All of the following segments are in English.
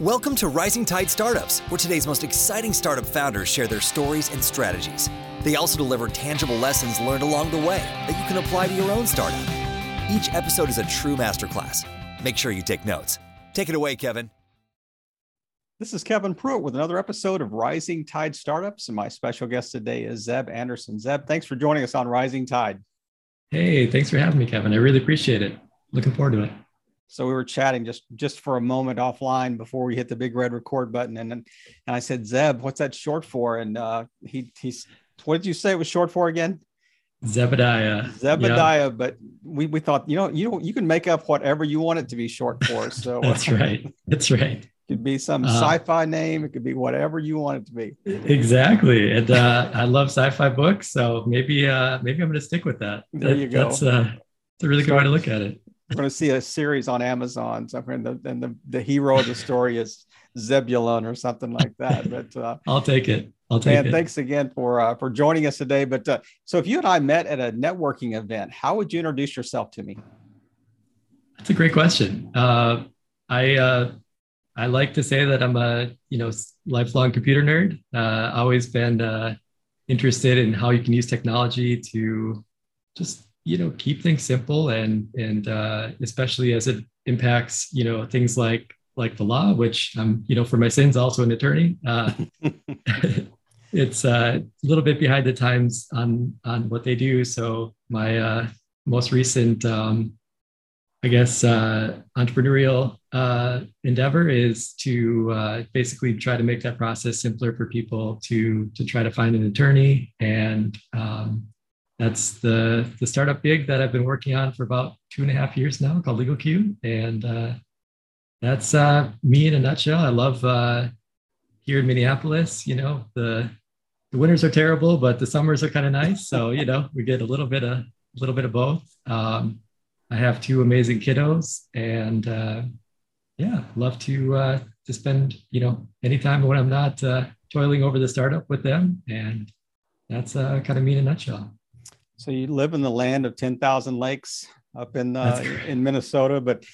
Welcome to Rising Tide Startups, where today's most exciting startup founders share their stories and strategies. They also deliver tangible lessons learned along the way that you can apply to your own startup. Each episode is a true masterclass. Make sure you take notes. Take it away, Kevin. This is Kevin Pruitt with another episode of Rising Tide Startups, and my special guest today is Zeb Anderson. Zeb, thanks for joining us on Rising Tide. Hey, thanks for having me, Kevin. I really appreciate it. Looking forward to it. So we were chatting just just for a moment offline before we hit the big red record button, and and I said, Zeb, what's that short for? And uh, he he's what did you say it was short for again? Zebediah. Zebediah, but we, we thought, you know, you you can make up whatever you want it to be short for. So that's right. That's right. It could be some uh, sci-fi name. It could be whatever you want it to be. Exactly. And uh, I love sci-fi books, so maybe uh, maybe I'm going to stick with that. There that, you go. That's, uh, that's a really good way to look at it we're going to see a series on Amazon. So, and the, and the, the hero of the story is Zebulon or something like that. But uh, I'll take it. I'll take man, it. Thanks again for uh, for joining us today. But uh, so, if you and I met at a networking event, how would you introduce yourself to me? That's a great question. Uh, I uh, I like to say that I'm a you know lifelong computer nerd. Uh, always been uh, interested in how you can use technology to just you know keep things simple and and uh, especially as it impacts you know things like like the law which i'm you know for my sins also an attorney. Uh, it's uh, a little bit behind the times on on what they do. So my uh, most recent um, i guess uh, entrepreneurial uh, endeavor is to uh, basically try to make that process simpler for people to to try to find an attorney and um, that's the the startup gig that I've been working on for about two and a half years now, called Legal LegalQ, and uh, that's uh, me in a nutshell. I love uh, here in Minneapolis. You know, the the winters are terrible, but the summers are kind of nice. So you know, we get a little bit of a little bit of both. Um, I have two amazing kiddos, and uh, yeah, love to uh, to spend you know anytime when I'm not uh, toiling over the startup with them, and that's kind of me in a nutshell. So you live in the land of 10,000 lakes up in uh, in Minnesota, but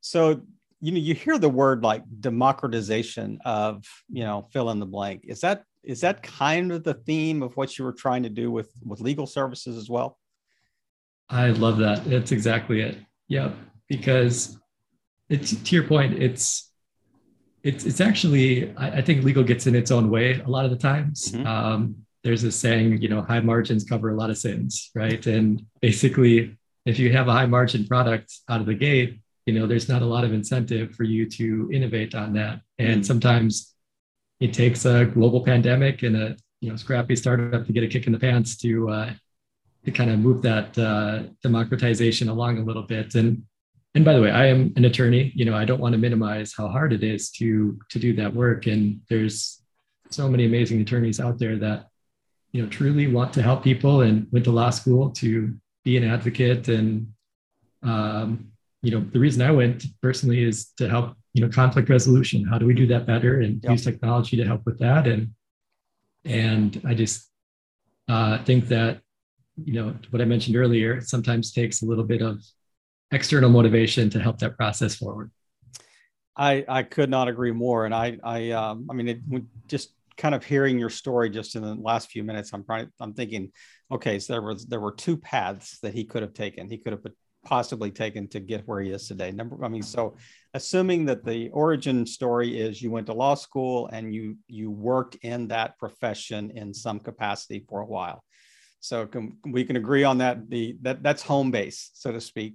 so you know you hear the word like democratization of you know fill in the blank. Is that is that kind of the theme of what you were trying to do with with legal services as well? I love that. That's exactly it. Yep. Because it's to your point, it's it's it's actually I, I think legal gets in its own way a lot of the times. Mm-hmm. Um, there's a saying, you know, high margins cover a lot of sins, right? And basically, if you have a high margin product out of the gate, you know, there's not a lot of incentive for you to innovate on that. And mm. sometimes it takes a global pandemic and a you know scrappy startup to get a kick in the pants to uh, to kind of move that uh, democratization along a little bit. And and by the way, I am an attorney. You know, I don't want to minimize how hard it is to to do that work. And there's so many amazing attorneys out there that you know truly want to help people and went to law school to be an advocate. And um, you know the reason i went personally is to help you know conflict resolution. How do we do that better? And yep. use technology to help with that. And and i just uh, think that you know what i mentioned earlier sometimes takes a little bit of external motivation to help that process forward. I i could not agree more. And i i um, i mean it just kind of hearing your story just in the last few minutes, I'm probably, I'm thinking, okay, so there was there were two paths that he could have taken. He could have possibly taken to get where he is today. Number, I mean, so assuming that the origin story is you went to law school and you you worked in that profession in some capacity for a while. So can, we can agree on that. The that that's home base, so to speak.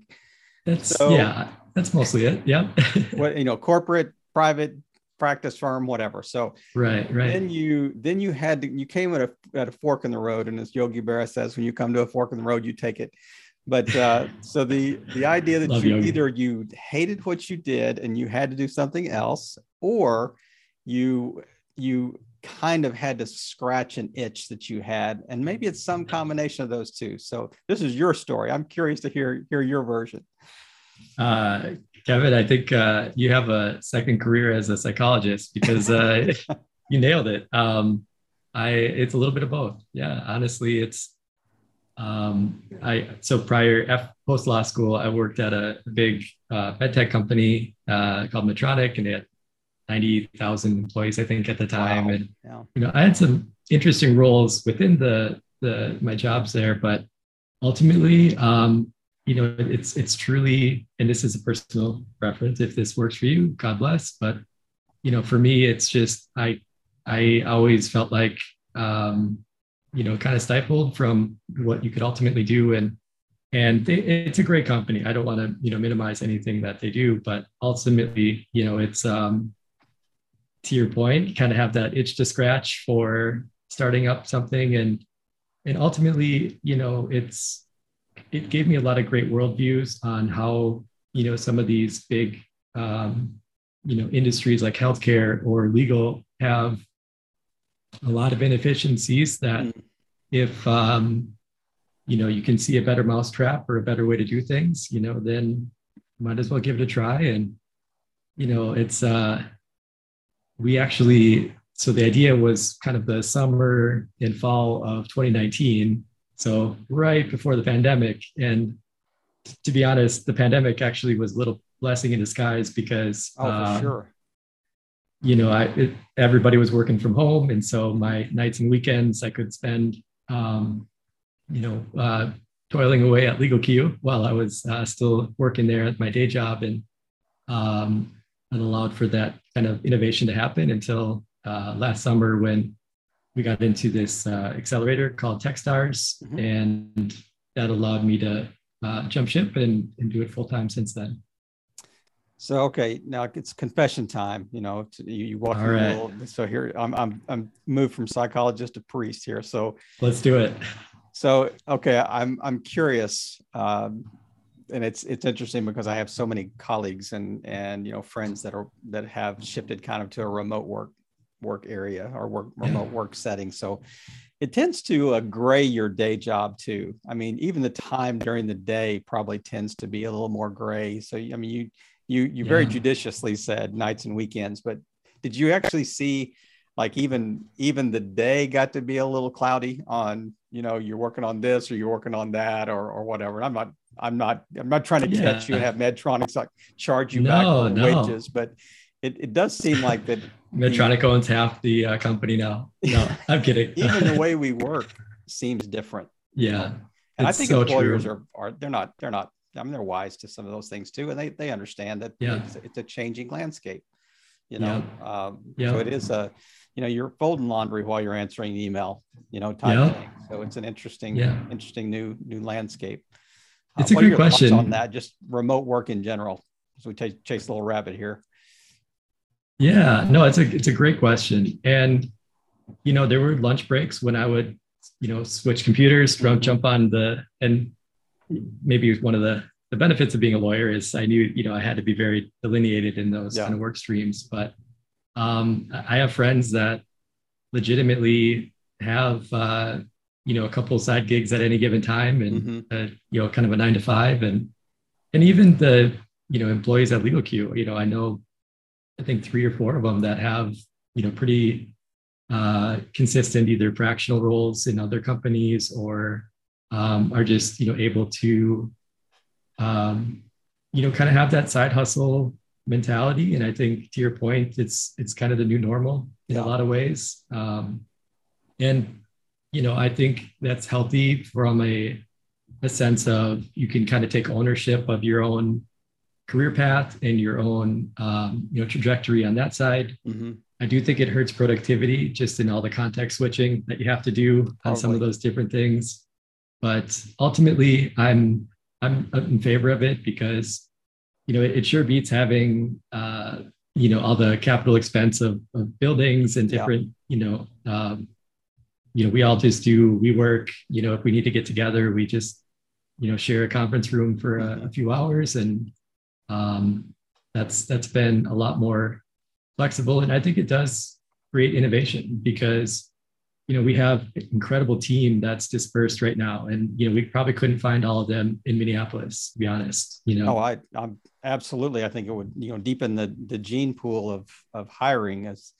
That's so, yeah, that's mostly it. Yeah. what you know, corporate, private, practice firm, whatever. So right, right. Then you then you had to, you came at a at a fork in the road, and as Yogi Berra says, when you come to a fork in the road, you take it. But uh, so the the idea that Love you Yogi. either you hated what you did and you had to do something else, or you you kind of had to scratch an itch that you had, and maybe it's some combination of those two. So this is your story. I'm curious to hear hear your version. Uh, Kevin, I think uh, you have a second career as a psychologist because uh, you nailed it. Um, I it's a little bit of both. Yeah, honestly, it's um, I so prior F post law school, I worked at a big uh, med tech company uh, called Medtronic, and they had 90,000 employees, I think, at the time. Wow. And Yeah. you know, I had some interesting roles within the the my jobs there, but ultimately, um, you know, it's it's truly, and this is a personal preference. If this works for you, God bless. But you know, for me, it's just I I always felt like um, you know, kind of stifled from what you could ultimately do, and and they, it's a great company. I don't want to you know minimize anything that they do, but ultimately, you know, it's um, to your point, kind of have that itch to scratch for starting up something and and ultimately, you know, it's it gave me a lot of great worldviews on how you know some of these big um, you know industries like healthcare or legal have a lot of inefficiencies that Mm. if um, you know you can see a better mousetrap or a better way to do things you know then might as well give it a try and you know it's uh we actually so the idea was kind of the summer and fall of 2019 so right before the pandemic and to be honest the pandemic actually was a little blessing in disguise because Oh, for uh, sure. you know, I it, everybody was working from home, and so my nights and weekends I could spend, um, you know, uh, toiling away at Legal Q while I was uh, still working there at my day job, and um, it allowed for that kind of innovation to happen until uh, last summer when we got into this uh, accelerator called TechStars, Mhm. and that allowed me to uh, jump ship and, and do it full time since then. So okay, now it's confession time. You know, you, you walk All world. So here I'm I'm I'm moved from psychologist to priest here. So Let's do it. so okay, I'm I'm curious, um, and it's it's interesting because I have so many colleagues and and you know friends that are that have shifted kind of to a remote work work area or work remote work setting. So it tends to uh, gray your day job too. I mean, even the time during the day probably tends to be a little more gray. So I mean, you you you very Yeah. judiciously said nights and weekends, but did you actually see like even even the day got to be a little cloudy on you know you're working on this or you're working on that or or whatever. And I'm not I'm not I'm not trying to catch you and have Medtronics like charge you back No, for no. wages, but it, it does seem like that Medtronic owns half the uh, company now. No, I'm kidding. even the way we work seems different. yeah, And I think so employers true. are, are they're not they're not I mean they're wise to some of those things too, and they they understand that Yeah. it's, it's a changing landscape. You know, um, Yeah. so it is a you know you're folding laundry while you're answering email, you know, type Yeah. thing. So it's an interesting Yeah. interesting new new landscape. It's a what are great your question. on that. Just remote work in general. So we chase, chase the little rabbit here. Yeah. No, it's a it's a great question, and you know there were lunch breaks when I would you know switch computers, jump jump on the and maybe one of the the benefits of being a lawyer is I knew you know I had to be very delineated in those Yeah. kind of work streams, but um, I have friends that legitimately have uh, you know a couple side gigs at any given time and Mhm. uh, you know kind of a nine to five and and even the you know employees at legal q you know i know i think three or four of them that have you know pretty uh, consistent either fractional roles in other companies or um, are just you know able to um, you know kind of have that side hustle mentality and i think to your point it's it's kind of the new normal in Yeah. a lot of ways um, and you know i think that's healthy from a a sense of you can kind of take ownership of your own career path and your own um, you know trajectory on that side Mhm. i do think it hurts productivity just in all the context switching that you have to do on some of those different things but ultimately i'm i'm in favor of it because you know it, it sure beats having uh, you know all the capital expense of, of buildings and Yeah. different you know um, you know we all just do we work you know if we need to get together we just you know share a conference room for a, Mhm. a few hours and um, that's that's been a lot more flexible and i think it does create innovation because you know we have an incredible team that's dispersed right now and you know we probably couldn't find all of them in minneapolis to be honest you know Oh, I, I'm absolutely. I think it would, you know, deepen the the gene pool of of hiring as,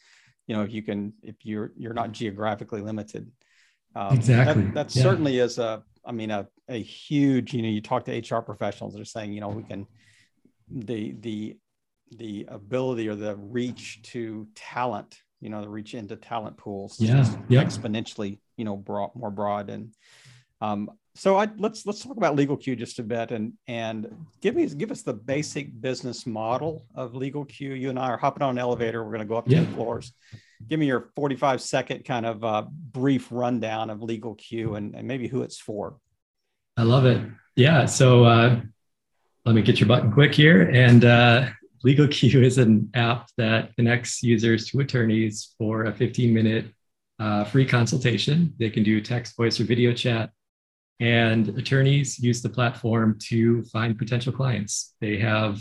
you know, if you can, if you're you're not geographically limited. Um, Exactly, That, that yeah. certainly is a, I mean, a a huge. You know, you talk to HR professionals, they're saying, you know, we can, the the the ability or the reach to talent, you know, the reach into talent pools, yeah, yeah. exponentially, you know, broad, more broad. And um, so I let's let's talk about legal LegalQ just a bit and and give me give us the basic business model of LegalQ. You and I are hopping on an elevator. We're going to go up yeah. the floors. Give me your 45 second kind of uh, brief rundown of legal LegalQ and, and maybe who it's for. I love it. Yeah. So uh, let me get your button quick here. And uh, LegalQ is an app that connects users to attorneys for a 15 minute uh, free consultation. They can do text, voice, or video chat. And attorneys use the platform to find potential clients. They have,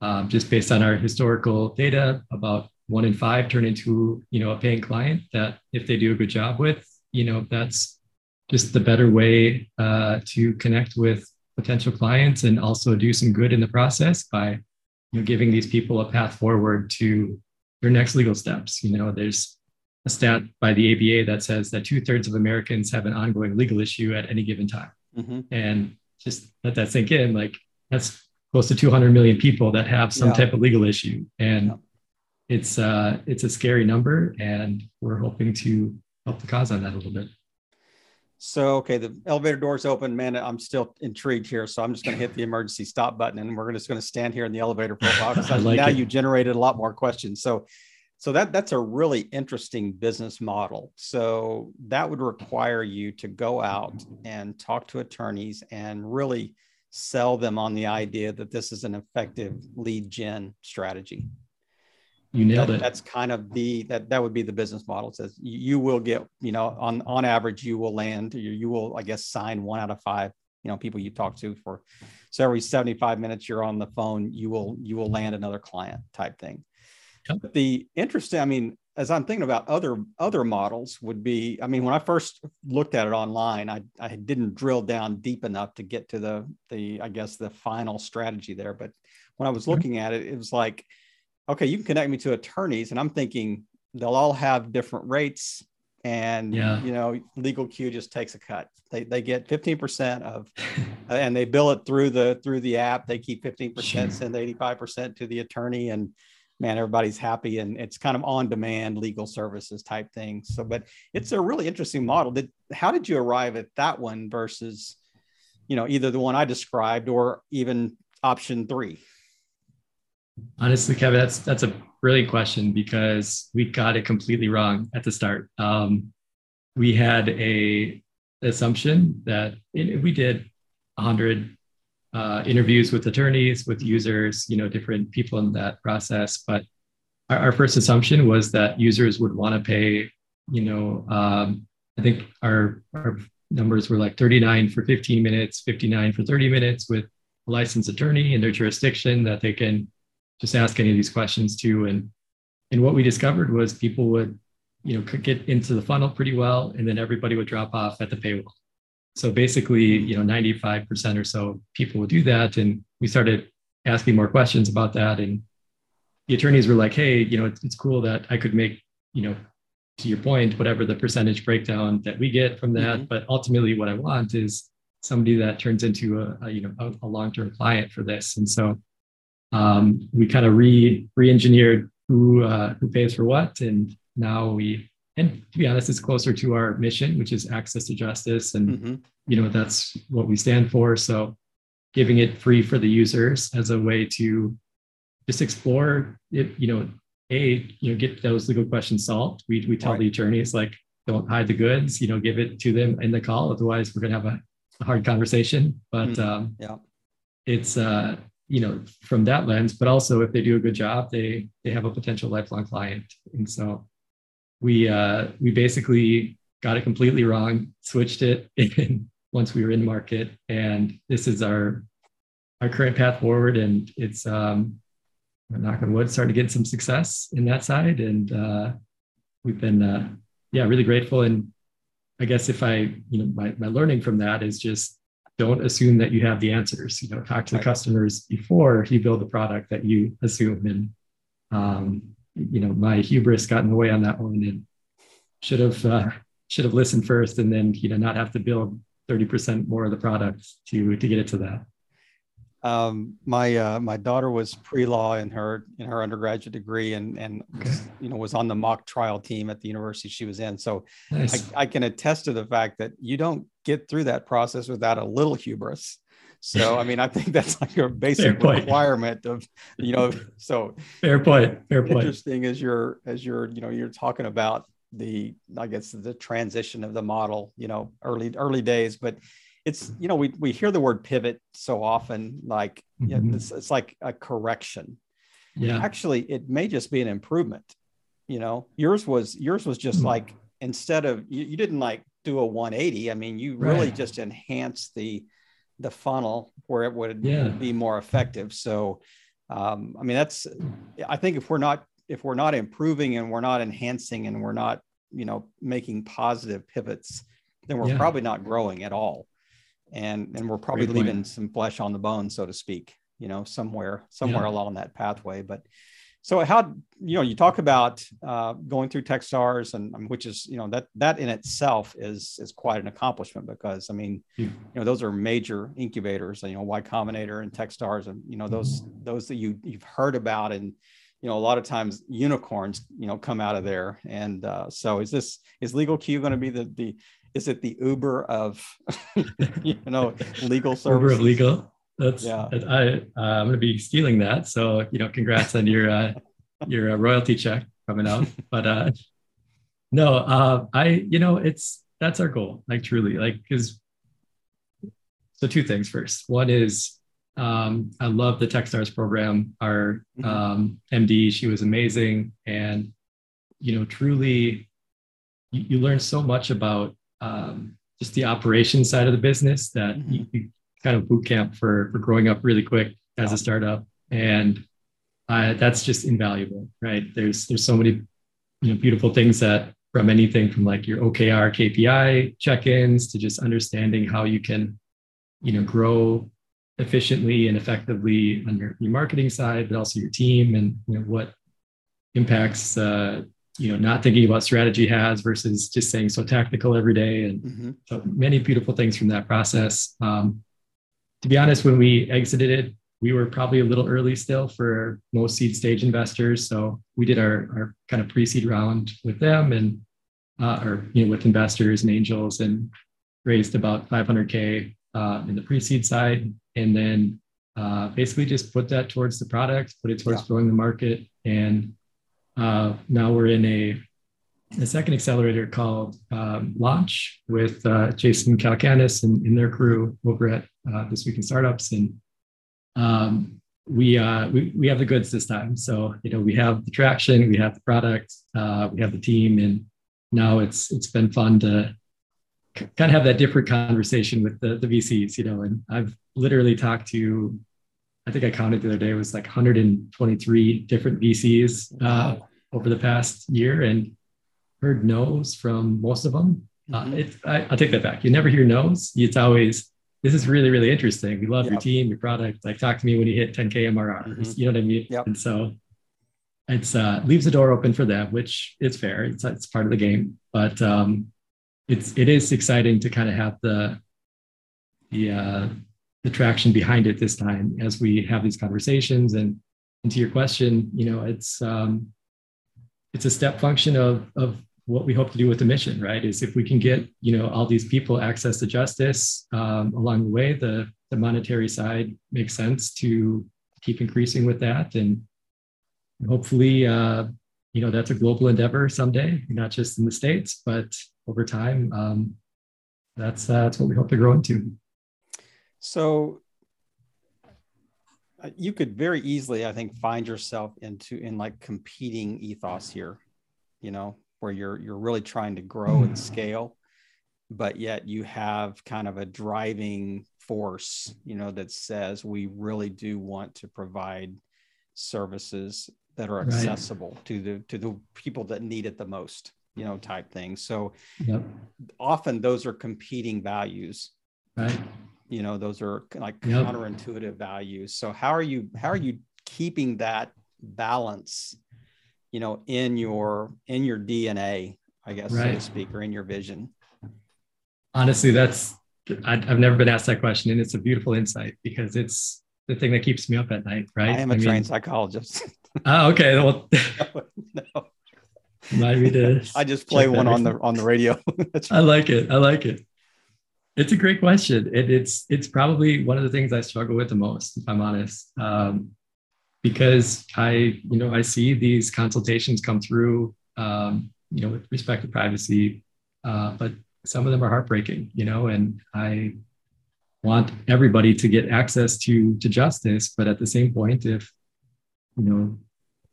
um, just based on our historical data, about one in five turn into you know a paying client that if they do a good job with, you know that's just the better way uh, to connect with potential clients and also do some good in the process by you know giving these people a path forward to their next legal steps you know there's a stat by the aba that says that two-thirds of americans have an ongoing legal issue at any given time mm-hmm. and just let that sink in like that's close to 200 million people that have some yeah. type of legal issue and yeah. it's uh it's a scary number and we're hoping to help the cause on that a little bit so, okay, the elevator doors open. Man, I'm still intrigued here. So I'm just going to hit the emergency stop button and we're just going to stand here in the elevator for a while because like now it. you generated a lot more questions. So, so that that's a really interesting business model. So that would require you to go out and talk to attorneys and really sell them on the idea that this is an effective lead gen strategy you nailed that, it. that's kind of the that that would be the business model. It says you will get you know on on average you will land you, you will i guess sign one out of five you know people you talk to for so every 75 minutes you're on the phone you will you will land another client type thing. Yep. but the interesting i mean as i'm thinking about other other models would be i mean when i first looked at it online i i didn't drill down deep enough to get to the the i guess the final strategy there. But when i was looking at it it was like okay, you can connect me to attorneys. And I'm thinking they'll all have different rates. And, yeah. you know, LegalQ just takes a cut. They, they get 15% of, uh, and they bill it through the, through the app. They keep 15%, sure. send 85% to the attorney and man, everybody's happy. And it's kind of on demand legal services type thing. So, but it's a really interesting model. Did, how did you arrive at that one versus, you know, either the one I described or even option three? Honestly, Kevin, that's that's a brilliant question because we got it completely wrong at the start. Um, we had a assumption that we did 100 uh, interviews with attorneys, with users, you know, different people in that process. But our, our first assumption was that users would want to pay, you know, um, I think our our numbers were like 39 for 15 minutes, 59 for 30 minutes with a licensed attorney in their jurisdiction that they can just ask any of these questions too. And and what we discovered was people would, you know, could get into the funnel pretty well, and then everybody would drop off at the paywall. So basically, you know, 95% or so people would do that. And we started asking more questions about that. And the attorneys were like, hey, you know, it's, it's cool that I could make, you know, to your point, whatever the percentage breakdown that we get from that. Mm-hmm. But ultimately, what I want is somebody that turns into a, a you know a, a long-term client for this. And so um, we kind of re re-engineered who uh, who pays for what, and now we and to be honest, it's closer to our mission, which is access to justice, and mm-hmm. you know that's what we stand for. So, giving it free for the users as a way to just explore it, you know, a you know get those legal questions solved. We we tell right. the attorneys like don't hide the goods, you know, give it to them in the call. Otherwise, we're gonna have a, a hard conversation. But mm-hmm. um, yeah, it's uh, you know from that lens but also if they do a good job they they have a potential lifelong client. And so we uh we basically got it completely wrong switched it once we were in market. And this is our our current path forward. And it's um knock on wood starting to get some success in that side. And uh we've been uh yeah really grateful. And i guess if i you know my, my learning from that is just don't assume that you have the answers. You know, talk to the customers before you build the product that you assume. And um, you know, my hubris got in the way on that one, and should have uh, should have listened first, and then you know not have to build thirty percent more of the product to to get it to that. Um, my uh, my daughter was pre-law in her in her undergraduate degree, and and you know was on the mock trial team at the university she was in. So nice. I, I can attest to the fact that you don't get through that process without a little hubris. So I mean, I think that's like a basic requirement of you know. So fair point. Fair point. Interesting as you're as you're you know you're talking about the I guess the transition of the model. You know, early early days, but it's you know we we hear the word pivot so often like mm-hmm. yeah, it's, it's like a correction yeah actually it may just be an improvement you know yours was yours was just mm-hmm. like instead of you, you, didn't like do a 180 i mean you really right. just enhanced the the funnel where it would yeah. be more effective so um, i mean that's i think if we're not if we're not improving and we're not enhancing and we're not you know making positive pivots then we're yeah. probably not growing at all and and we're probably Great leaving point. some flesh on the bone, so to speak, you know, somewhere somewhere yeah. along that pathway. But so how you know you talk about uh, going through TechStars and um, which is you know that that in itself is is quite an accomplishment because I mean yeah. you know those are major incubators you know Y Combinator and TechStars and you know those those that you you've heard about and you know a lot of times unicorns you know come out of there and uh, so is this is legal q going to be the the is it the Uber of you know legal services? Uber of legal. That's yeah. I uh, I'm going to be stealing that. So you know, congrats on your uh, your uh, royalty check coming out. But uh, no, uh, I you know it's that's our goal. Like truly, like because so two things. First, one is um, I love the TechStars program. Our mm-hmm. um, MD, she was amazing, and you know, truly, you, you learn so much about um, just the operation side of the business that mm-hmm. you, you, kind of boot camp for for growing up really quick as a startup, and uh, that's just invaluable, right? There's there's so many you know beautiful things that from anything from like your OKR KPI check-ins to just understanding how you can you know grow efficiently and effectively on your, your marketing side, but also your team and you know what impacts uh, you know not thinking about strategy has versus just saying so tactical every day and mm-hmm. so many beautiful things from that process um, to be honest when we exited it we were probably a little early still for most seed stage investors so we did our, our kind of pre-seed round with them and uh, or you know with investors and angels and raised about 500k uh, in the pre-seed side and then uh, basically just put that towards the product put it towards yeah. growing the market and uh, now we're in a, a second accelerator called um, Launch with uh, Jason Calacanis and, and, their crew over at uh, This Week in Startups. And um, we, uh, we, we have the goods this time. So, you know, we have the traction, we have the product, uh, we have the team, and now it's it's been fun to kind of have that different conversation with the, the VCs, you know, and I've literally talked to I think I counted the other day, it was like 123 different VCs uh, over the past year and heard no's from most of them. Uh, mm-hmm. Uh, it, I, will take that back. You never hear no's. It's always, this is really, really interesting. We love yep. your team, your product. Like talk to me when you hit 10K MRR. Mm-hmm. You know what I mean? Yep. And so it's uh, leaves the door open for them, which is fair. It's, it's part of the game, but um, it's, it is exciting to kind of have the, the, uh, the traction behind it this time as we have these conversations. And, and to your question, you know, it's um, it's a step function of of what we hope to do with the mission, right? Is if we can get you know all these people access to justice um, along the way, the the monetary side makes sense to keep increasing with that, and hopefully, uh, you know, that's a global endeavor someday, not just in the states, but over time. Um, that's uh, that's what we hope to grow into. So uh, you could very easily, I think, find yourself into in like competing ethos here, you know, where you're you're really trying to grow and hmm. scale, but yet you have kind of a driving force, you know, that says we really do want to provide services that are accessible right. to the to the people that need it the most, you know, type thing. So yep. often those are competing values. Right you know those are like yep. counterintuitive values so how are you how are you keeping that balance you know in your in your dna i guess right. so to speak or in your vision honestly that's I, have never been asked that question and it's a beautiful insight because it's the thing that keeps me up at night, right? I am a I trained mean, psychologist. oh, okay. Well, no, no. Remind me to I just play one on the on the radio. I like it. I like it. It's a great question. It, it's it's probably one of the things I struggle with the most, if I'm honest, um, because I you know I see these consultations come through, um, you know, with respect to privacy, uh, but some of them are heartbreaking, you know, and I want everybody to get access to to justice, but at the same point, if you know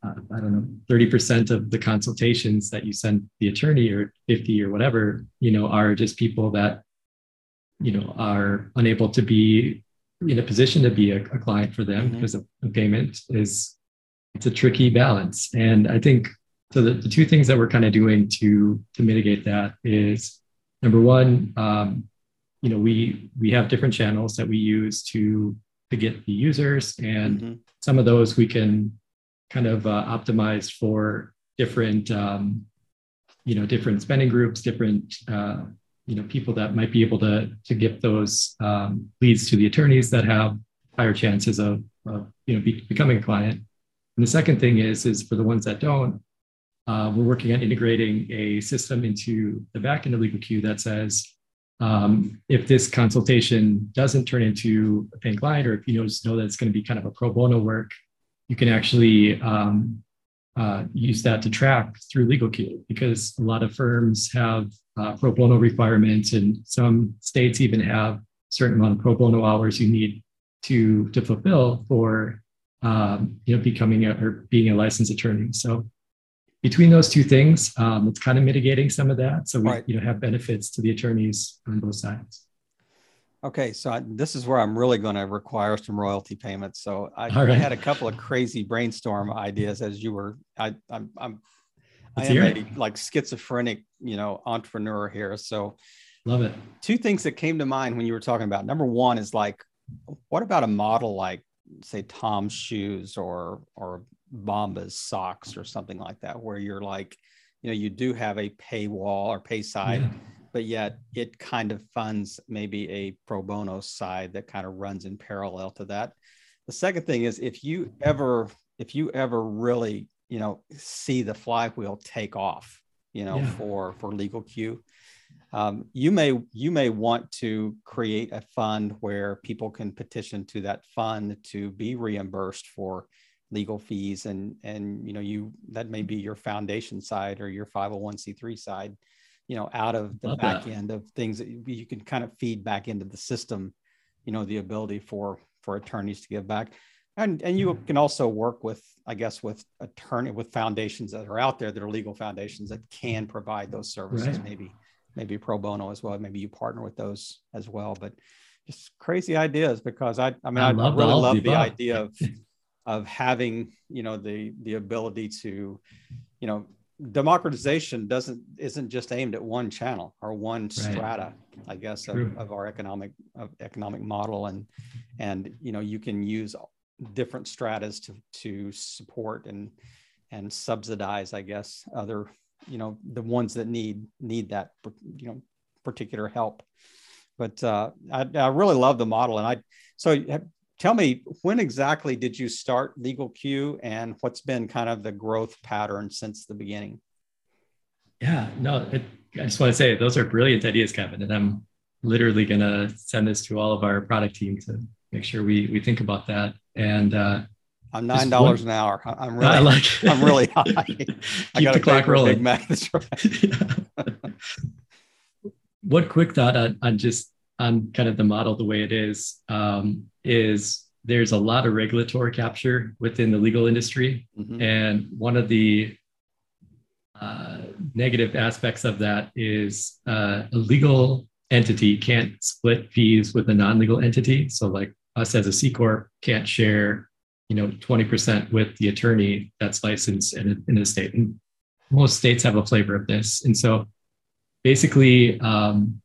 uh, I don't know, 30% of the consultations that you send the attorney or 50 or whatever, you know, are just people that, you know, are unable to be in a position to be a, a client for them mm-hmm. because of the payment is, it's a tricky balance. And I think, so the, the two things that we're kind of doing to, to mitigate that is number one, um, you know, we, we have different channels that we use to, to get the users and mm-hmm. some of those we can kind of uh, optimized for different um, you know different spending groups different uh, you know people that might be able to to get those um, leads to the attorneys that have higher chances of, of you know be, becoming a client. And the second thing is is for the ones that don't uh, we're working on integrating a system into the back end of LegalQ that says um, if this consultation doesn't turn into a paying client or if you know, just know that it's going to be kind of a pro bono work you can actually um, uh, use that to track through LegalQ because a lot of firms have uh, pro bono requirements and some states even have a certain amount of pro bono hours you need to to fulfill for um, you know becoming a, or being a licensed attorney. So between those two things, um, it's kind of mitigating some of that. So we right. you know have benefits to the attorneys on both sides. Okay, so I, this is where I'm really going to require some royalty payments. So I, right. I, had a couple of crazy brainstorm ideas as you were. I, I'm, I'm I am a like schizophrenic, you know, entrepreneur here. So love it. Two things that came to mind when you were talking about. Number one is like, what about a model like, say, Tom's shoes or or Bombas socks or something like that, where you're like, you know, you do have a paywall or pay side. Yeah but yet it kind of funds maybe a pro bono side that kind of runs in parallel to that. The second thing is if you ever if you ever really you know see the flywheel take off you know yeah. for for LegalQ um, you may you may want to create a fund where people can petition to that fund to be reimbursed for legal fees and and you know you that may be your foundation side or your 501c3 side you know, out of the Love back that. end of things that you can kind of feed back into the system, you know, the ability for for attorneys to give back. And and you can also work with, I guess, with attorney with foundations that are out there that are legal foundations that can provide those services, right. maybe maybe pro bono as well. Maybe you partner with those as well. But just crazy ideas because I I mean I, I, love really love the idea of of having you know the the ability to you know democratization doesn't isn't just aimed at one channel or one right. strata i guess of, of, our economic of economic model and and you know you can use different stratas to to support and and subsidize i guess other you know the ones that need need that you know particular help. But uh, I, I really love the model and i so tell me when exactly did you start legal LegalQ and what's been kind of the growth pattern since the beginning? Yeah no it, i just want to say those are brilliant ideas kevin and i'm literally going to send this to all of our product team to make sure we we think about that and uh, I'm nine dollars an hour. I'm really, I like I'm really high. Keep I got the clock rolling. Big Mac. That's right. One quick thought on, on just on kind of the model the way it is um, is there's a lot of regulatory capture within the legal industry. Mm-hmm. And one of the uh, negative aspects of that is uh, a legal entity can't split fees with a non-legal entity. So like us as a C Corp can't share, you know, 20% with the attorney that's licensed in a, in a state. And most states have a flavor of this. And so basically, um,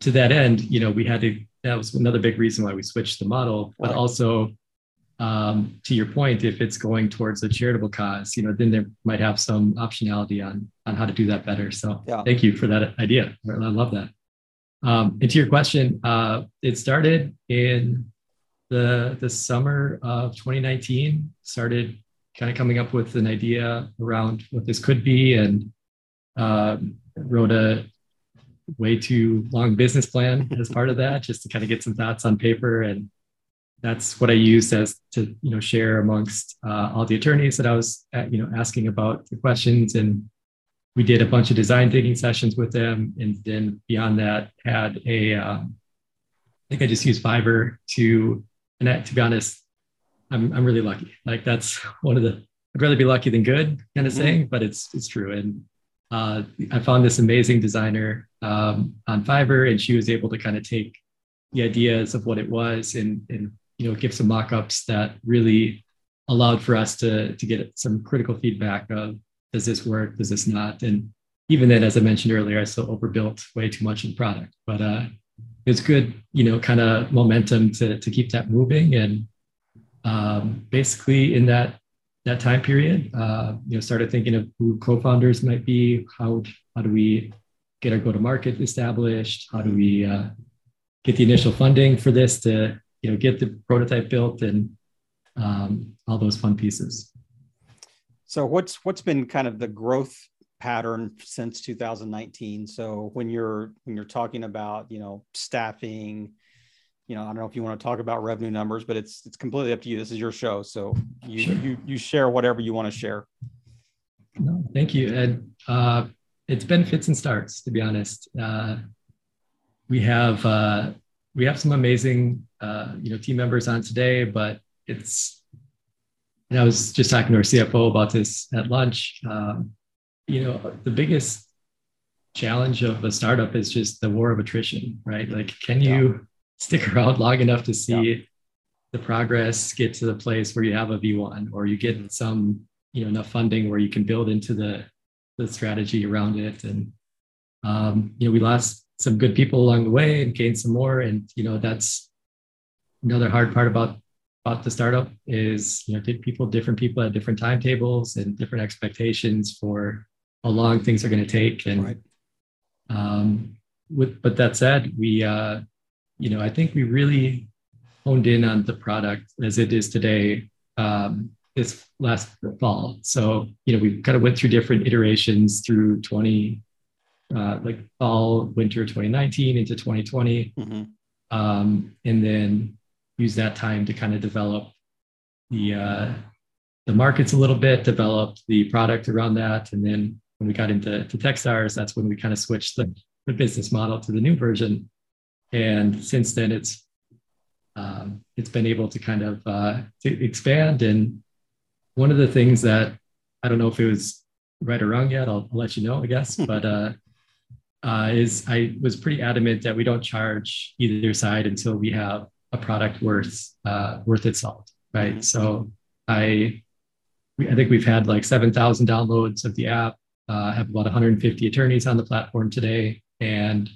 to that end, you know, we had to, that was another big reason why we switched the model, but also um, to your point, if it's going towards a charitable cause, you know, then there might have some optionality on, on how to do that better. So yeah. thank you for that idea. I love that. Um, and to your question, uh, it started in the the summer of 2019 started kind of coming up with an idea around what this could be and um, wrote a way too long business plan as part of that just to kind of get some thoughts on paper. And that's what i used as to you know share amongst uh, all the attorneys that i was at, uh, you know asking about the questions. And we did a bunch of design thinking sessions with them. And then beyond that had a um, I think i just used fiverr to and to be honest i'm, I'm really lucky. Like that's one of the i'd rather be lucky than good kind of mm-hmm. saying but it's it's true. And uh, I found this amazing designer um, on Fiverr, and she was able to kind of take the ideas of what it was and, and you know give some mock-ups that really allowed for us to to get some critical feedback of does this work, does this not, and even then, as I mentioned earlier, I still overbuilt way too much in the product, but uh, it's good, you know, kind of momentum to to keep that moving and um, basically in that that time period, uh, you know, started thinking of who co-founders might be. How how do we get our go-to-market established? How do we uh, get the initial funding for this to you know get the prototype built and um, all those fun pieces. So what's what's been kind of the growth pattern since 2019? So when you're when you're talking about you know staffing, you know, I don't know if you want to talk about revenue numbers, but it's it's completely up to you. This is your show, so you sure. you you share whatever you want to share. No, thank you, Ed. Uh, it's been fits and starts, to be honest. Uh, we have uh, we have some amazing uh, you know team members on today, but it's. And I was just talking to our CFO about this at lunch. Um, you know, the biggest challenge of a startup is just the war of attrition, right? Like, can you stick around long enough to see yeah. the progress get to the place where you have a V1 or you get mm-hmm. some, you know, enough funding where you can build into the, the strategy around it. And, um, you know, we lost some good people along the way and gained some more. And, you know, that's another hard part about, about the startup is, you know, people, different people at different timetables and different expectations for how long things are going to take. And, right. um, with, but that said, we, uh, you know, I think we really honed in on the product as it is today um, this last fall. So, you know, we kind of went through different iterations through 20, uh, like fall, winter 2019 into 2020. Mm-hmm. Um, and then use that time to kind of develop the, uh, the markets a little bit, develop the product around that. And then when we got into to Techstars, that's when we kind of switched the, the business model to the new version and since then it's um, it's been able to kind of uh, to expand. And one of the things that I don't know if it was right or wrong yet, I'll, I'll let you know, I guess. but uh, uh, is I was pretty adamant that we don't charge either side until we have a product worth uh, worth its salt, right? Mm-hmm. So I I think we've had like seven thousand downloads of the app. Uh, have about 150 attorneys on the platform today, and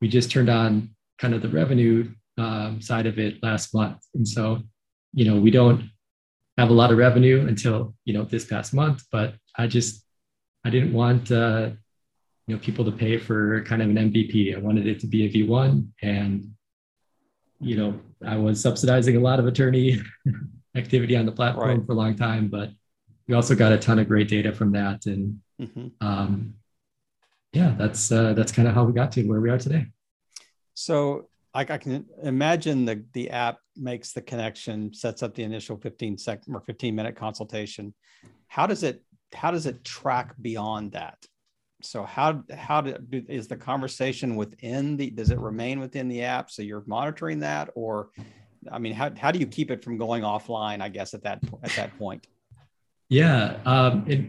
we just turned on kind of the revenue um, side of it last month. And so, you know, we don't have a lot of revenue until, you know, this past month, but I just, I didn't want, uh, you know, people to pay for kind of an MVP. I wanted it to be a V1 and, you know, I was subsidizing a lot of attorney activity on the platform right. for a long time, but we also got a ton of great data from that. And, mm-hmm. um, yeah, that's, uh, that's kind of how we got to where we are today. So I, I can imagine the, the app makes the connection, sets up the initial 15 second or 15 minute consultation. How does it, how does it track beyond that? So how, how do, is the conversation within the, does it remain within the app? So you're monitoring that or, I mean, how, how do you keep it from going offline, I guess, at that, at that point? Yeah. Um, it,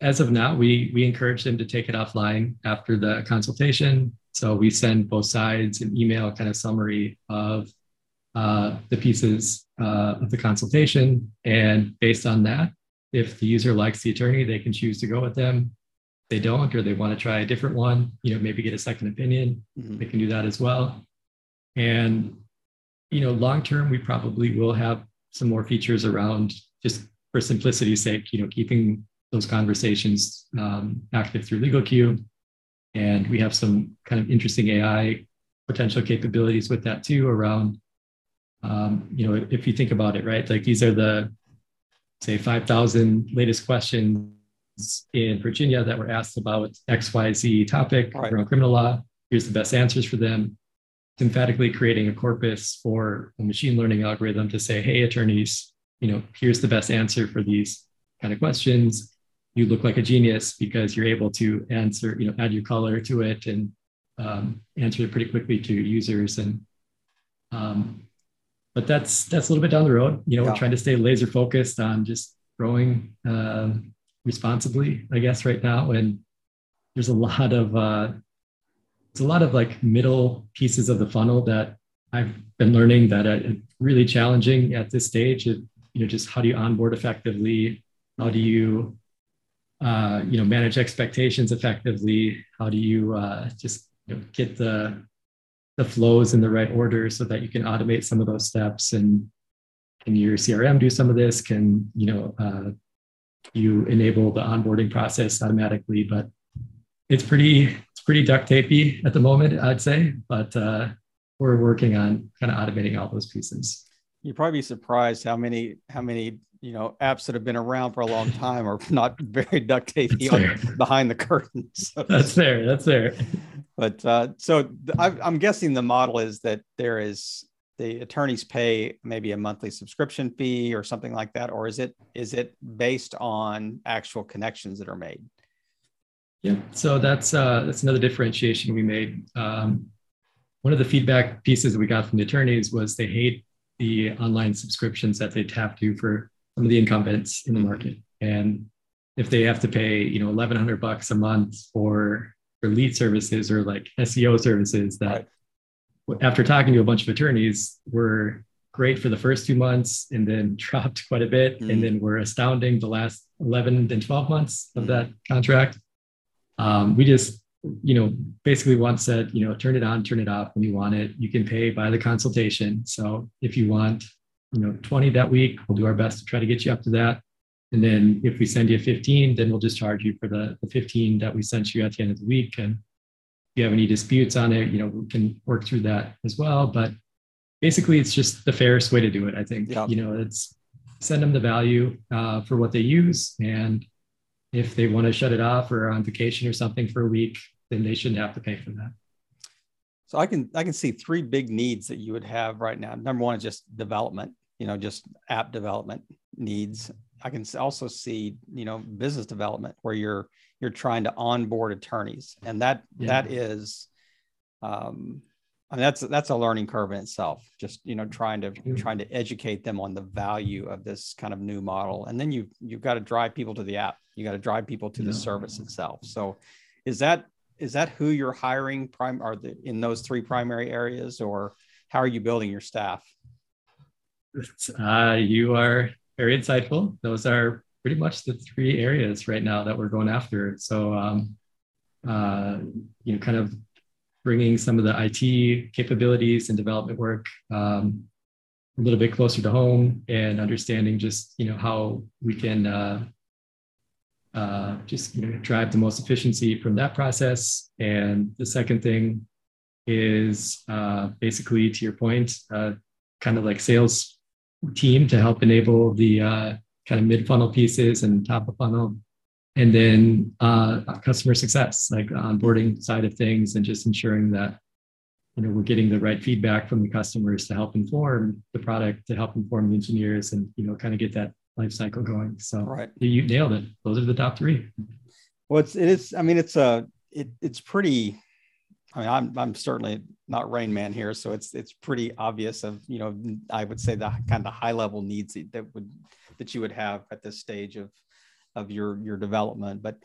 as of now, we, we encourage them to take it offline after the consultation so we send both sides an email kind of summary of uh, the pieces uh, of the consultation. And based on that, if the user likes the attorney, they can choose to go with them. If they don't, or they want to try a different one, you know, maybe get a second opinion, mm-hmm. they can do that as well. And, you know, long term, we probably will have some more features around just for simplicity's sake, you know, keeping those conversations um, active through LegalQ and we have some kind of interesting AI potential capabilities with that too around um, you know, if you think about it, right? Like these are the say 5,000 latest questions in Virginia that were asked about XYZ topic right. around criminal law. Here's the best answers for them. Emphatically creating a corpus for a machine learning algorithm to say, hey, attorneys, you know, here's the best answer for these kind of questions. You look like a genius because you're able to answer, you know, add your color to it and um, answer it pretty quickly to users. And um, but that's that's a little bit down the road. You know, yeah. we're trying to stay laser focused on just growing um, responsibly, I guess, right now. And there's a lot of uh, there's a lot of like middle pieces of the funnel that I've been learning that are really challenging at this stage. Of, you know, just how do you onboard effectively? How do you uh, you know manage expectations effectively? How do you uh, just you know, get the the flows in the right order so that you can automate some of those steps? And can your crm do some of this? Can you know uh, you enable the onboarding process automatically? But it's pretty it's pretty duct tapey at the moment i'd say. But uh, we're working on kind of automating all those pieces you'd probably be surprised how many how many you know apps that have been around for a long time are not very duct tapey behind the curtains so that's fair that's fair but uh, so I, I'm guessing the model is that there is the attorneys pay maybe a monthly subscription fee or something like that, or is it is it based on actual connections that are made? Yeah, so that's uh, that's another differentiation we made. Um, one of the feedback pieces that we got from the attorneys was they hate the online subscriptions that they tap to for some of the incumbents in the market, and if they have to pay you know 1100 bucks a month for for lead services or like SEO services that right. after talking to a bunch of attorneys were great for the first two months and then dropped quite a bit mm. and then were astounding the last 11 and 12 months of mm. that contract. Um, we just, you know, basically once said, you know, turn it on, turn it off when you want it. You can pay by the consultation. So if you want, you know, 20 that week, we'll do our best to try to get you up to that. And then if we send you 15, then we'll just charge you for the, the 15 that we sent you at the end of the week. And if you have any disputes on it, you know, we can work through that as well. But basically, it's just the fairest way to do it. I think, yeah. you know, it's send them the value uh, for what they use. And if they want to shut it off or on vacation or something for a week, then they shouldn't have to pay for that. So I can I can see three big needs that you would have right now. Number one is just development, you know, just app development needs. I can also see, you know, business development where you're you're trying to onboard attorneys, and that yeah. that is, um, I mean, that's that's a learning curve in itself. Just you know, trying to trying to educate them on the value of this kind of new model, and then you you've got to drive people to the app. You got to drive people to yeah. the service itself. So, is that is that who you're hiring prime are the in those three primary areas, or how are you building your staff? Uh, you are very insightful. Those are pretty much the three areas right now that we're going after. So, um, uh, you know, kind of bringing some of the IT capabilities and development work um, a little bit closer to home and understanding just, you know, how we can uh, uh, just you know, drive the most efficiency from that process. And the second thing is uh, basically to your point, uh, kind of like sales team to help enable the uh, kind of mid funnel pieces and top of funnel. And then uh, customer success, like onboarding side of things, and just ensuring that you know we're getting the right feedback from the customers to help inform the product, to help inform the engineers, and you know kind of get that life cycle going. So right. you nailed it. Those are the top three. Well, it's it is. I mean, it's a it, it's pretty I mean, I'm I'm certainly not Rain Man here, so it's it's pretty obvious of you know I would say the kind of high level needs that would that you would have at this stage of of your your development. But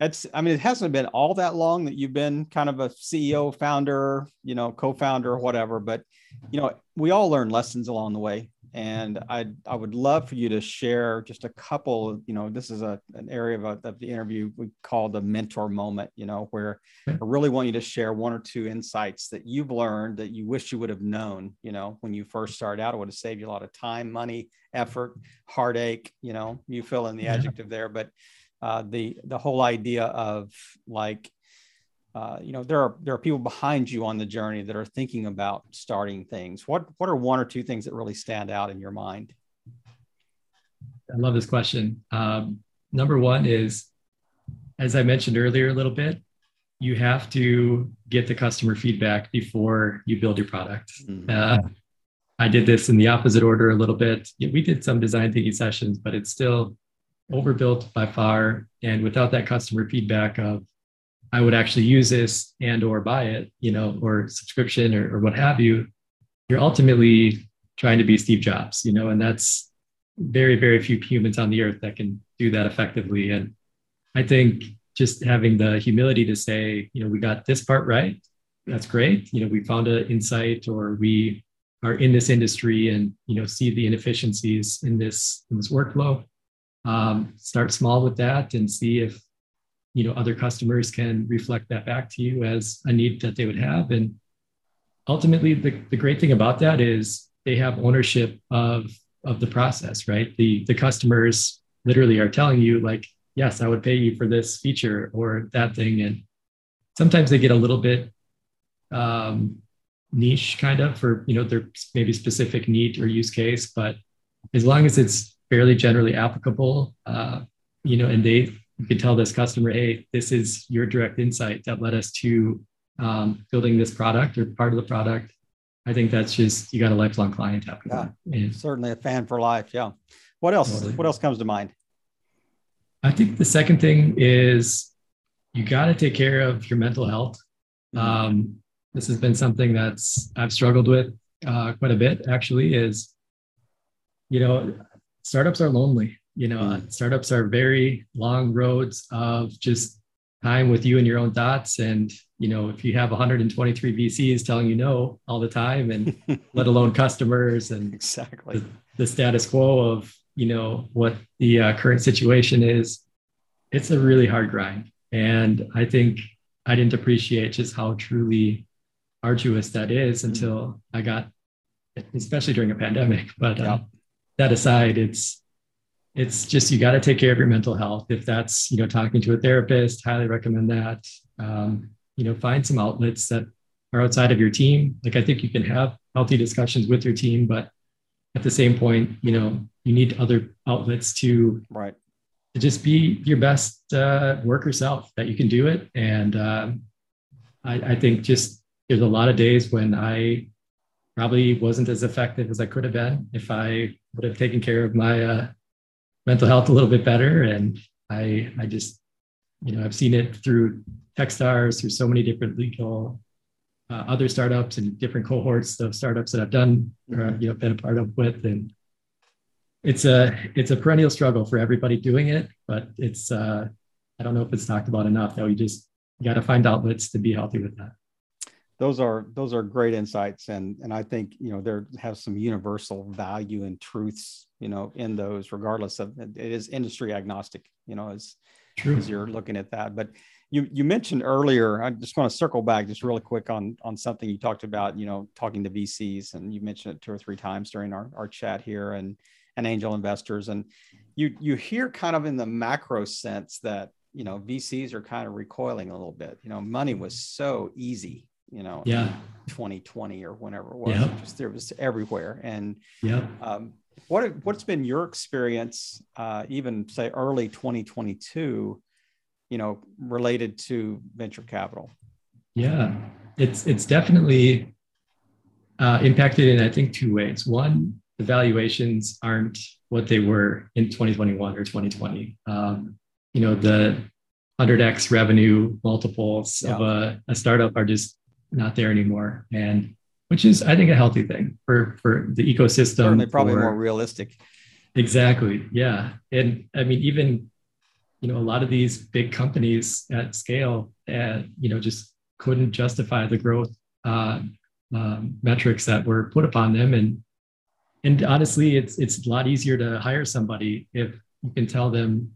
it's I mean it hasn't been all that long that you've been kind of a CEO, founder, you know, co-founder, or whatever. But you know, we all learn lessons along the way and I I would love for you to share just a couple. You know, this is a an area of, a, of the interview we call the mentor moment. You know, where I really want you to share one or two insights that you've learned that you wish you would have known. You know, when you first started out, it would have saved you a lot of time, money, effort, heartache. You know, you fill in the yeah. adjective there, but uh, the the whole idea of like uh, you know there are there are people behind you on the journey that are thinking about starting things. What what are one or two things that really stand out in your mind? I love this question. Um, number one is as i mentioned earlier a little bit you have to get the customer feedback before you build your product. Mm-hmm. uh, i did this in the opposite order a little bit. We did some design thinking sessions but it's still overbuilt by far. And without that customer feedback of I would actually use this and or buy it, you know, or subscription or, or what have you, you're ultimately trying to be Steve Jobs, you know, and that's very, very few humans on the earth that can do that effectively. And I think just having the humility to say, you know, we got this part right, that's great. You know, we found an insight or we are in this industry and, you know, see the inefficiencies in this, in this workflow. Um, start small with that and see if you know other customers can reflect that back to you as a need that they would have. And ultimately the, the great thing about that is they have ownership of of the process right? The the customers literally are telling you like yes i would pay you for this feature or that thing. And sometimes they get a little bit um, niche kind of for you know their maybe specific need or use case but as long as it's fairly generally applicable uh, you know and they you could tell this customer, hey, this is your direct insight that led us to um, building this product or part of the product. I think that's just you got a lifelong client after yeah, that. Certainly a fan for life. Yeah. What else? Totally. What else comes to mind? I think the second thing is you got to take care of your mental health. Mm-hmm. Um, this has been something that's I've struggled with uh, quite a bit. Actually, is you know startups are lonely you know uh, startups are very long roads of just time with you and your own thoughts and you know if you have 123 vcs telling you no all the time and let alone customers and exactly the, the, status quo of you know what the uh, current situation is it's a really hard grind and i think i didn't appreciate just how truly arduous that is mm-hmm. until mm-hmm. i got especially during a pandemic but uh, that aside it's it's just you got to take care of your mental health. If that's you know talking to a therapist, highly recommend that. Um, you know, find some outlets that are outside of your team. Like I think you can have healthy discussions with your team, but at the same point, you know, you need other outlets to right to just be your best uh, worker self that you can do it. And um, I, I think just there's a lot of days when I probably wasn't as effective as I could have been if I would have taken care of my uh, mental health a little bit better. And I, I just, you know, I've seen it through Techstars, through so many different legal, uh, other startups and different cohorts of startups that I've done, or, you know, been a part of with. And it's a, it's a perennial struggle for everybody doing it, but it's, uh, I don't know if it's talked about enough that we just got to find outlets to be healthy with that those are those are great insights and and i think you know there have some universal value and truths you know in those regardless of it is industry agnostic you know as True. as you're looking at that but you you mentioned earlier i just want to circle back just really quick on on something you talked about you know talking to vcs and you mentioned it two or three times during our, our chat here and and angel investors and you you hear kind of in the macro sense that you know vcs are kind of recoiling a little bit you know money was so easy you know, yeah, 2020 or whenever it was. Just, there was everywhere. And yeah, um, what what's been your experience, uh, even say early 2022, you know, related to venture capital? Yeah, it's it's definitely uh, impacted in I think two ways. One, the valuations aren't what they were in 2021 or 2020. Um, you know, the 100x revenue multiples yeah. of a, a startup are just not there anymore, and which is I think a healthy thing for for the ecosystem. Certainly, probably for, more realistic. Exactly. Yeah, and I mean even you know a lot of these big companies at scale, uh, you know, just couldn't justify the growth uh, um, metrics that were put upon them, and and honestly, it's it's a lot easier to hire somebody if you can tell them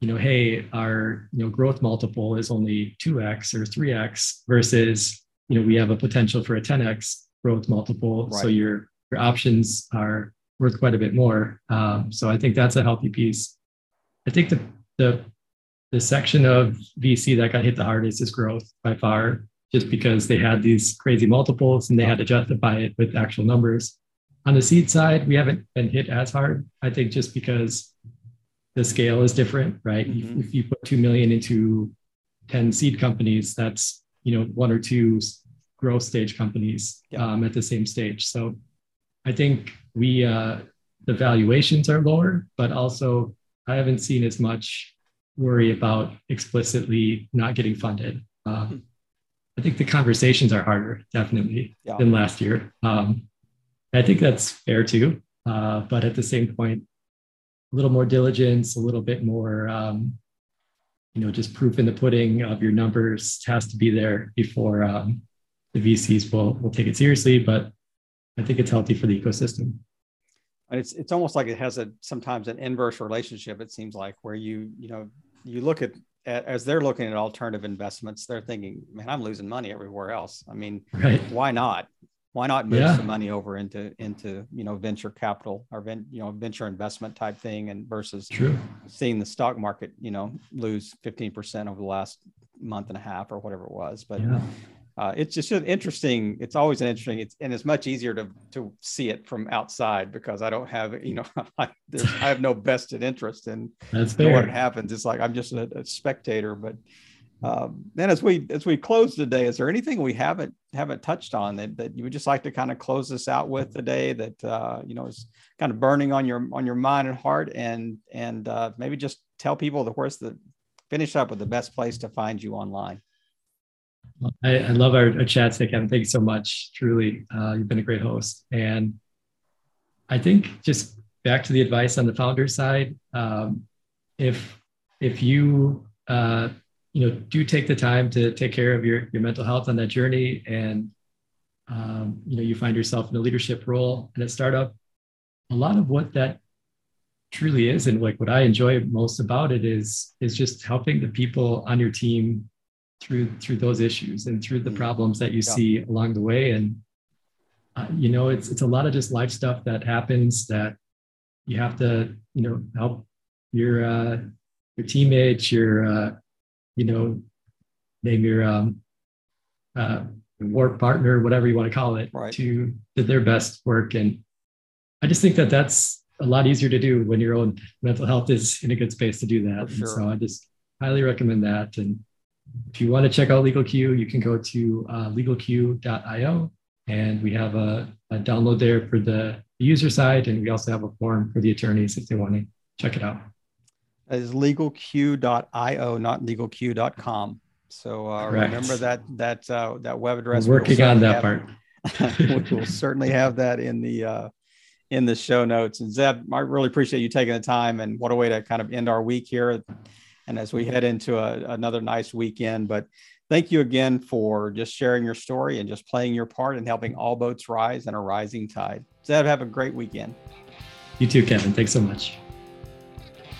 you know, hey, our you know growth multiple is only 2x or 3x versus you know we have a potential for a 10x growth multiple right. so your your options are worth quite a bit more um, so i think that's a healthy piece i think the the the section of VC that got hit the hardest is growth by far, just because they had these crazy multiples and they had to justify it with actual numbers. On the seed side, we haven't been hit as hard. I think just because the scale is different, right? Mm-hmm. If, if you put two million into 10 seed companies, that's you know one or two growth stage companies yeah. um, at the same stage. So I think we uh, the valuations are lower, but also I haven't seen as much worry about explicitly not getting funded. Um, I think the conversations are harder, definitely, yeah. than last year. Um, I think that's fair too. Uh, but at the same point, a little more diligence, a little bit more, um, you know, just proof in the pudding of your numbers has to be there before um, the VCs will will take it seriously. But I think it's healthy for the ecosystem. It's it's almost like it has a sometimes an inverse relationship. It seems like where you you know you look at, at as they're looking at alternative investments, they're thinking, man, I'm losing money everywhere else. I mean, right. why not? Why not move yeah. some money over into into you know venture capital or ven, you know venture investment type thing, and versus True. seeing the stock market you know lose 15% over the last month and a half or whatever it was. But yeah uh, it's just an interesting. It's always an interesting. It's and it's much easier to to see it from outside because I don't have you know I, I have no vested interest in, in what happens. It's like I'm just a, a spectator. But um, then as we as we close today, is there anything we haven't haven't touched on that that you would just like to kind of close this out with today that uh, you know is kind of burning on your on your mind and heart and and uh, maybe just tell people the where's the finish up with the best place to find you online. I, I love our, our chats, Kevin. Thank you so much. Truly, uh, you've been a great host. And I think just back to the advice on the founder side, um, if if you uh, you know do take the time to take care of your your mental health on that journey, and um, you know you find yourself in a leadership role in a startup, a lot of what that truly is, and like what I enjoy most about it is is just helping the people on your team through through those issues and through the mm. problems that you yeah. see along the way and uh, you know it's it's a lot of just life stuff that happens that you have to you know help your uh your teammates your uh you know name your um uh work partner whatever you want to call it right. to their best work and i just think that that's a lot easier to do when your own mental health is in a good space to do that sure. so i just highly recommend that and if you want to check out LegalQ, you can go to uh, legalq.io, and we have a, a, download there for the user side, and we also have a form for the attorneys if they want to check it out. That is legalq.io, not legalq.com. So uh, remember that that uh, that web address. We're working on that part. we will certainly have that in the uh, in the show notes. And Zeb, I really appreciate you taking the time, and what a way to kind of end our week here and as we head into a, another nice weekend. But thank you again for just sharing your story and just playing your part in helping all boats rise in a rising tide. Zeb, have a great weekend. You too, Kevin. Thanks so much.